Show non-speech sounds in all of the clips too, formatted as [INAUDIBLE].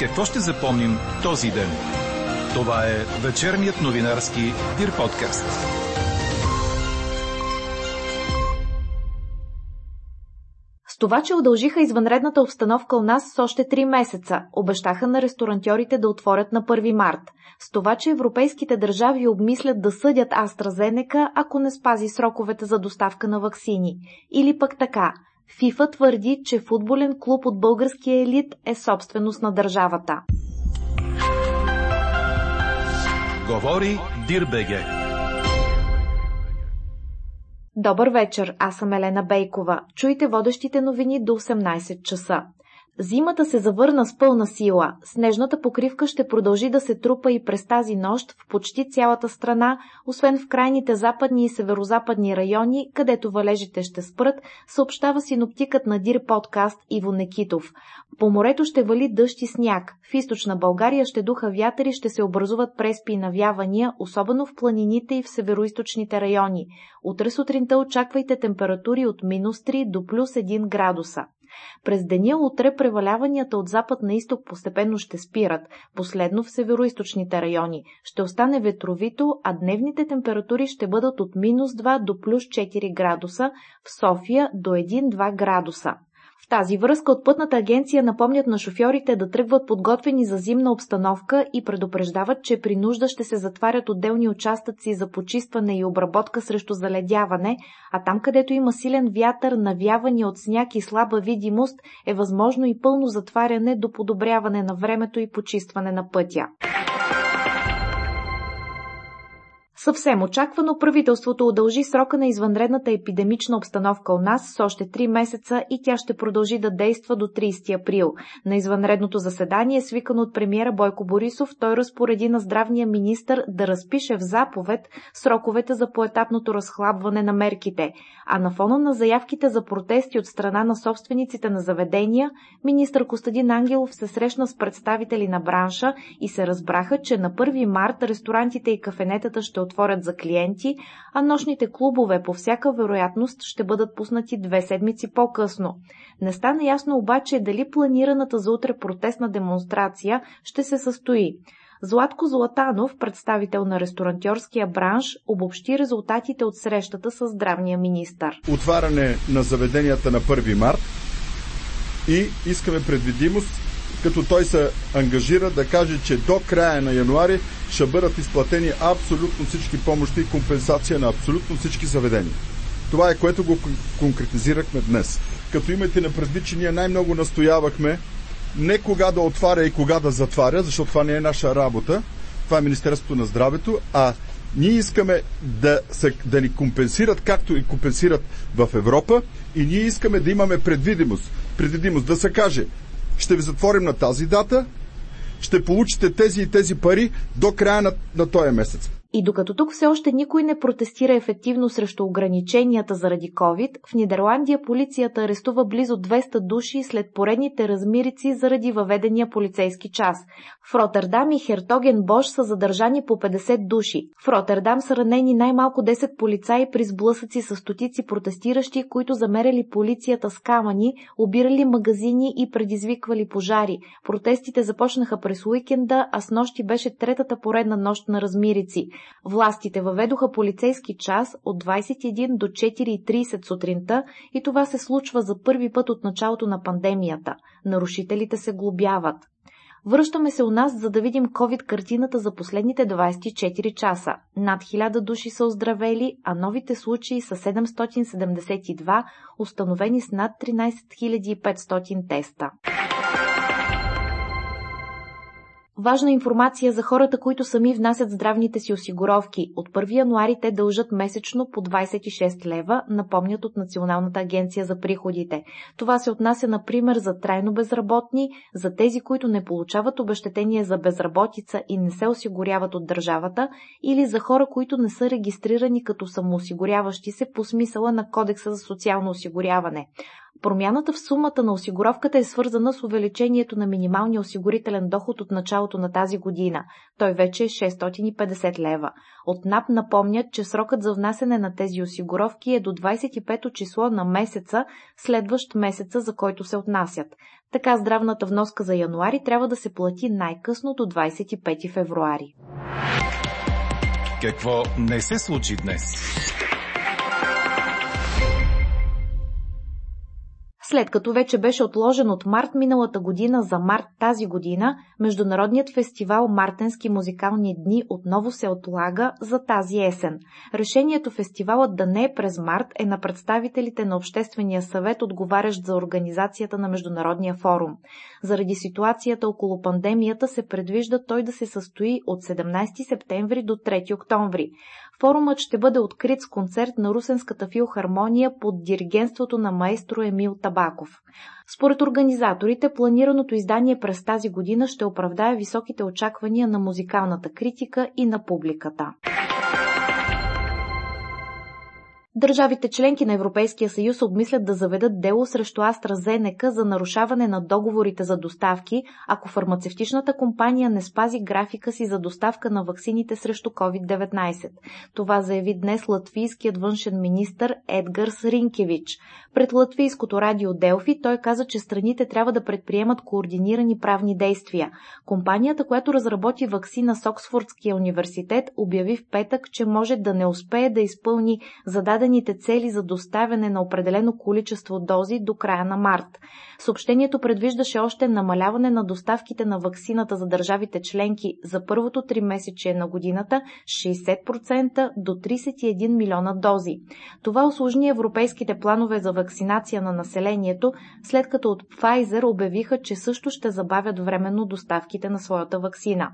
Какво ще запомним този ден? Това е вечерният новинарски Дир подкаст. С това, че удължиха извънредната обстановка у нас с още 3 месеца, обещаха на ресторантьорите да отворят на 1 март. С това, че европейските държави обмислят да съдят AstraZeneca, ако не спази сроковете за доставка на ваксини. Или пък така – ФИФА твърди, че футболен клуб от българския елит е собственост на държавата. Говори Дирбеге. Добър вечер, аз съм Елена Бейкова. Чуйте водещите новини до 18 часа. Зимата се завърна с пълна сила. Снежната покривка ще продължи да се трупа и през тази нощ в почти цялата страна, освен в крайните западни и северозападни райони, където валежите ще спрат, съобщава синоптикът на Дир подкаст Иво Некитов. По морето ще вали дъжд и сняг. В източна България ще духа вятър и ще се образуват преспи и навявания, особено в планините и в североизточните райони. Утре сутринта очаквайте температури от минус 3 до плюс 1 градуса. През деня утре преваляванията от запад на изток постепенно ще спират, последно в североизточните райони. Ще остане ветровито, а дневните температури ще бъдат от минус 2 до плюс 4 градуса, в София до 1-2 градуса тази връзка от пътната агенция напомнят на шофьорите да тръгват подготвени за зимна обстановка и предупреждават, че при нужда ще се затварят отделни участъци за почистване и обработка срещу заледяване, а там където има силен вятър, навяване от сняг и слаба видимост, е възможно и пълно затваряне до подобряване на времето и почистване на пътя. Съвсем очаквано правителството удължи срока на извънредната епидемична обстановка у нас с още 3 месеца и тя ще продължи да действа до 30 април. На извънредното заседание, свикано от премиера Бойко Борисов, той разпореди на здравния министр да разпише в заповед сроковете за поетапното разхлабване на мерките. А на фона на заявките за протести от страна на собствениците на заведения, министр Костадин Ангелов се срещна с представители на бранша и се разбраха, че на 1 март ресторантите и кафенетата ще отворят за клиенти, а нощните клубове по всяка вероятност ще бъдат пуснати две седмици по-късно. Не стана ясно обаче дали планираната за утре протестна демонстрация ще се състои. Златко Златанов, представител на ресторантьорския бранш, обобщи резултатите от срещата с здравния министр. Отваряне на заведенията на 1 март и искаме предвидимост като той се ангажира да каже, че до края на януари ще бъдат изплатени абсолютно всички помощи и компенсация на абсолютно всички заведения. Това е което го конкретизирахме днес. Като имайте на предвид, че ние най-много настоявахме не кога да отваря и кога да затваря, защото това не е наша работа, това е Министерството на здравето, а ние искаме да, се, да ни компенсират, както и компенсират в Европа, и ние искаме да имаме предвидимост. Предвидимост да се каже, ще ви затворим на тази дата, ще получите тези и тези пари до края на, на този месец. И докато тук все още никой не протестира ефективно срещу ограниченията заради COVID, в Нидерландия полицията арестува близо 200 души след поредните размирици заради въведения полицейски час. В Роттердам и Хертоген Бош са задържани по 50 души. В Роттердам са ранени най-малко 10 полицаи при сблъсъци с стотици протестиращи, които замеряли полицията с камъни, обирали магазини и предизвиквали пожари. Протестите започнаха през уикенда, а с нощи беше третата поредна нощ на размирици. Властите въведоха полицейски час от 21 до 4.30 сутринта и това се случва за първи път от началото на пандемията. Нарушителите се глобяват. Връщаме се у нас, за да видим COVID-картината за последните 24 часа. Над 1000 души са оздравели, а новите случаи са 772, установени с над 13 500 теста. Важна информация за хората, които сами внасят здравните си осигуровки. От 1 януари те дължат месечно по 26 лева, напомнят от Националната агенция за приходите. Това се отнася, например, за трайно безработни, за тези, които не получават обещетение за безработица и не се осигуряват от държавата, или за хора, които не са регистрирани като самоосигуряващи се по смисъла на Кодекса за социално осигуряване. Промяната в сумата на осигуровката е свързана с увеличението на минималния осигурителен доход от началото на тази година. Той вече е 650 лева. От НАП напомнят, че срокът за внасене на тези осигуровки е до 25 число на месеца, следващ месеца, за който се отнасят. Така здравната вноска за януари трябва да се плати най-късно до 25 февруари. Какво не се случи днес? След като вече беше отложен от март миналата година за март тази година, Международният фестивал Мартенски музикални дни отново се отлага за тази есен. Решението фестивалът да не е през март е на представителите на Обществения съвет, отговарящ за организацията на Международния форум. Заради ситуацията около пандемията се предвижда той да се състои от 17 септември до 3 октомври. Форумът ще бъде открит с концерт на Русенската филхармония под диригенството на маестро Емил Табаков. Според организаторите, планираното издание през тази година ще оправдае високите очаквания на музикалната критика и на публиката. Държавите членки на Европейския съюз обмислят да заведат дело срещу AstraZeneca за нарушаване на договорите за доставки, ако фармацевтичната компания не спази графика си за доставка на ваксините срещу COVID-19. Това заяви днес латвийският външен министр Едгарс Ринкевич. Пред латвийското радио Делфи той каза, че страните трябва да предприемат координирани правни действия. Компанията, която разработи ваксина с Оксфордския университет, обяви в петък, че може да не успее да изпълни зададени зададените цели за доставяне на определено количество дози до края на март. Съобщението предвиждаше още намаляване на доставките на ваксината за държавите членки за първото три месече на годината с 60% до 31 милиона дози. Това осложни европейските планове за вакцинация на населението, след като от Pfizer обявиха, че също ще забавят временно доставките на своята вакцина.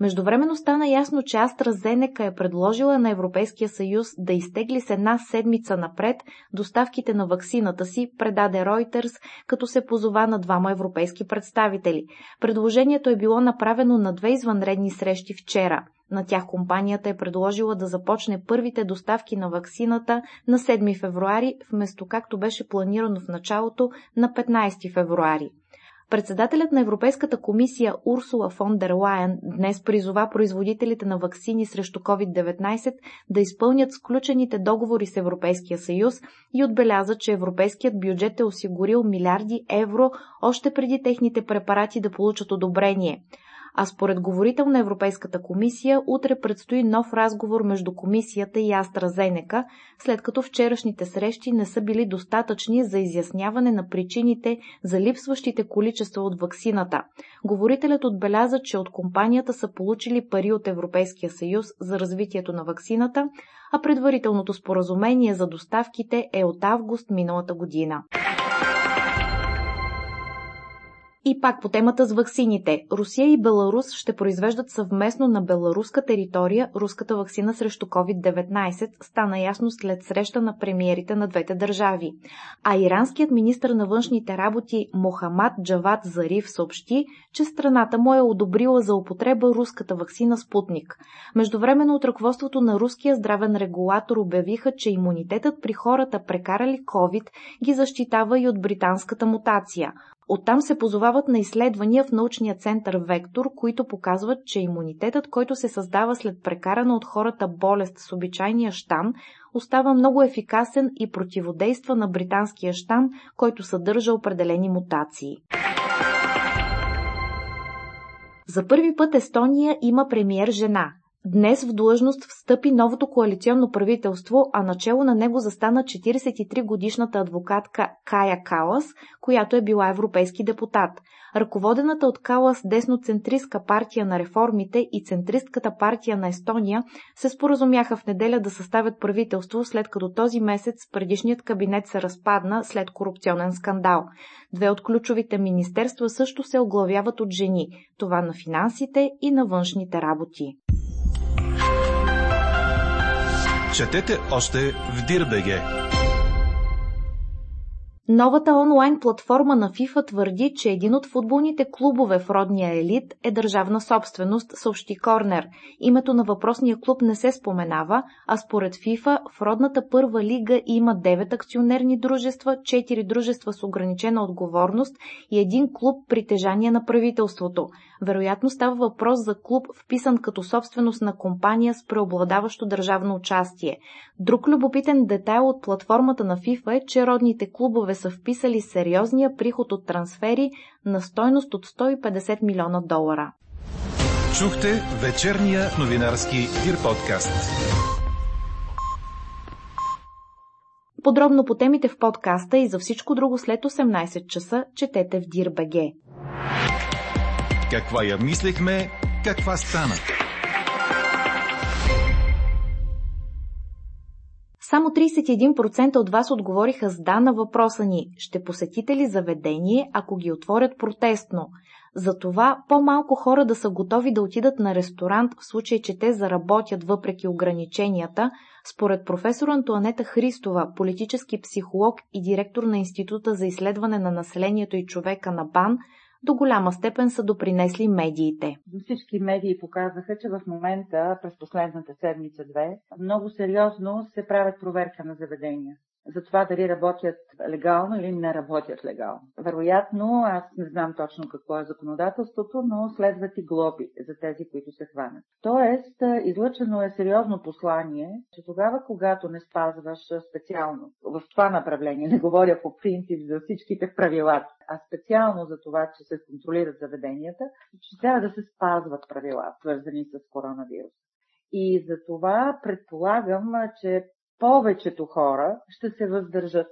Междувременно стана ясно, че AstraZeneca е предложила на Европейския съюз да изтегли с една седмица напред доставките на ваксината си, предаде Reuters, като се позова на двама европейски представители. Предложението е било направено на две извънредни срещи вчера. На тях компанията е предложила да започне първите доставки на ваксината на 7 февруари, вместо както беше планирано в началото на 15 февруари. Председателят на Европейската комисия Урсула фон дер Лайен днес призова производителите на ваксини срещу COVID-19 да изпълнят сключените договори с Европейския съюз и отбеляза, че европейският бюджет е осигурил милиарди евро още преди техните препарати да получат одобрение а според говорител на Европейската комисия, утре предстои нов разговор между комисията и AstraZeneca, след като вчерашните срещи не са били достатъчни за изясняване на причините за липсващите количества от ваксината. Говорителят отбеляза, че от компанията са получили пари от Европейския съюз за развитието на ваксината, а предварителното споразумение за доставките е от август миналата година. И пак по темата с ваксините. Русия и Беларус ще произвеждат съвместно на беларуска територия руската вакцина срещу COVID-19, стана ясно след среща на премиерите на двете държави. А иранският министр на външните работи Мохамад Джават Зариф съобщи, че страната му е одобрила за употреба руската вакцина Спутник. Междувременно от ръководството на руския здравен регулатор обявиха, че имунитетът при хората прекарали COVID ги защитава и от британската мутация. Оттам се позовават на изследвания в научния център Вектор, които показват, че имунитетът, който се създава след прекарана от хората болест с обичайния штам, остава много ефикасен и противодейства на британския штам, който съдържа определени мутации. За първи път Естония има премиер жена. Днес в длъжност встъпи новото коалиционно правителство, а начало на него застана 43-годишната адвокатка Кая Калас, която е била европейски депутат. Ръководената от Калас десноцентристка партия на реформите и центристката партия на Естония се споразумяха в неделя да съставят правителство, след като този месец предишният кабинет се разпадна след корупционен скандал. Две от ключовите министерства също се оглавяват от жени – това на финансите и на външните работи. Четете още в Дирбеге. Новата онлайн платформа на FIFA твърди, че един от футболните клубове в родния елит е държавна собственост, съобщи Корнер. Името на въпросния клуб не се споменава, а според FIFA в родната първа лига има 9 акционерни дружества, 4 дружества с ограничена отговорност и един клуб притежание на правителството. Вероятно става въпрос за клуб, вписан като собственост на компания с преобладаващо държавно участие. Друг любопитен детайл от платформата на FIFA е, че родните клубове са вписали сериозния приход от трансфери на стойност от 150 милиона долара. Чухте вечерния новинарски Дир подкаст. Подробно по темите в подкаста и за всичко друго след 18 часа четете в Дир.бг. Каква я мислехме, каква стана? Само 31% от вас отговориха с да на въпроса ни «Ще посетите ли заведение, ако ги отворят протестно?» Затова по-малко хора да са готови да отидат на ресторант в случай, че те заработят въпреки ограниченията, според професор Антуанета Христова, политически психолог и директор на Института за изследване на населението и човека на БАН, до голяма степен са допринесли медиите. Всички медии показаха, че в момента, през последната седмица-две, много сериозно се правят проверка на заведения за това дали работят легално или не работят легално. Вероятно, аз не знам точно какво е законодателството, но следват и глоби за тези, които се хванат. Тоест, излъчено е сериозно послание, че тогава, когато не спазваш специално в това направление, [LAUGHS] не говоря по принцип за всичките правила, а специално за това, че се контролират заведенията, че трябва да се спазват правила, свързани с коронавирус. И за това предполагам, че повечето хора ще се въздържат.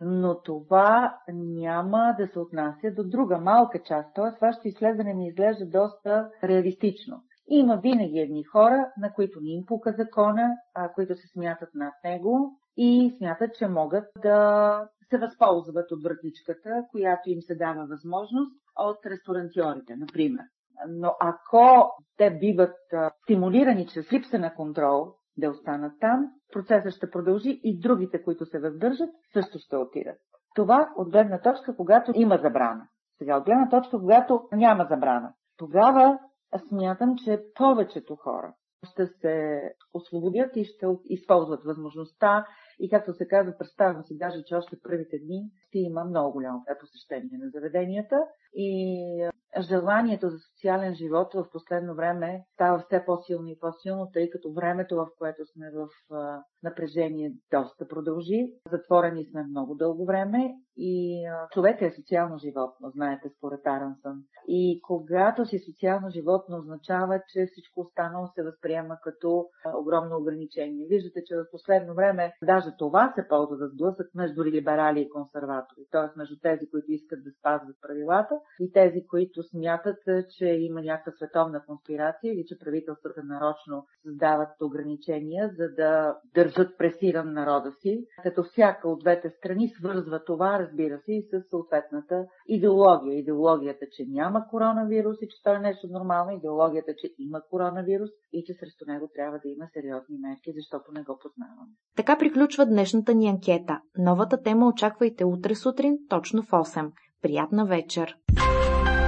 Но това няма да се отнася до друга малка част. Т.е. вашето изследване ми изглежда доста реалистично. Има винаги едни хора, на които не им пука закона, а които се смятат над него и смятат, че могат да се възползват от вратичката, която им се дава възможност от ресторантьорите, например. Но ако те биват стимулирани чрез липса на контрол да останат там, процесът ще продължи и другите, които се въздържат, също ще отидат. Това от гледна точка, когато има забрана. Сега, от гледна точка, когато няма забрана. Тогава смятам, че повечето хора ще се освободят и ще използват възможността и както се казва, представям си даже, че още първите дни ще има много голямо посещение на заведенията и желанието за социален живот в последно време става все по-силно и по-силно, тъй като времето, в което сме в напрежение, доста продължи. Затворени сме много дълго време и човек е социално животно, знаете, според Арансън. И когато си социално животно, означава, че всичко останало се възприема като огромно ограничение. Виждате, че в последно време даже това се ползва за сблъсък между либерали и консерватори, т.е. между тези, които искат да спазват правилата и тези, които смятат, че има някаква световна конспирация или че правителствата нарочно създават ограничения, за да държат пресиран народа си, като всяка от двете страни свързва това, разбира се, и с съответната идеология. Идеологията, че няма коронавирус и че това е нещо нормално, идеологията, че има коронавирус и че срещу него трябва да има сериозни мерки, защото не го познаваме. Така приключва днешната ни анкета. Новата тема очаквайте утре сутрин, точно в 8. Приятна вечер!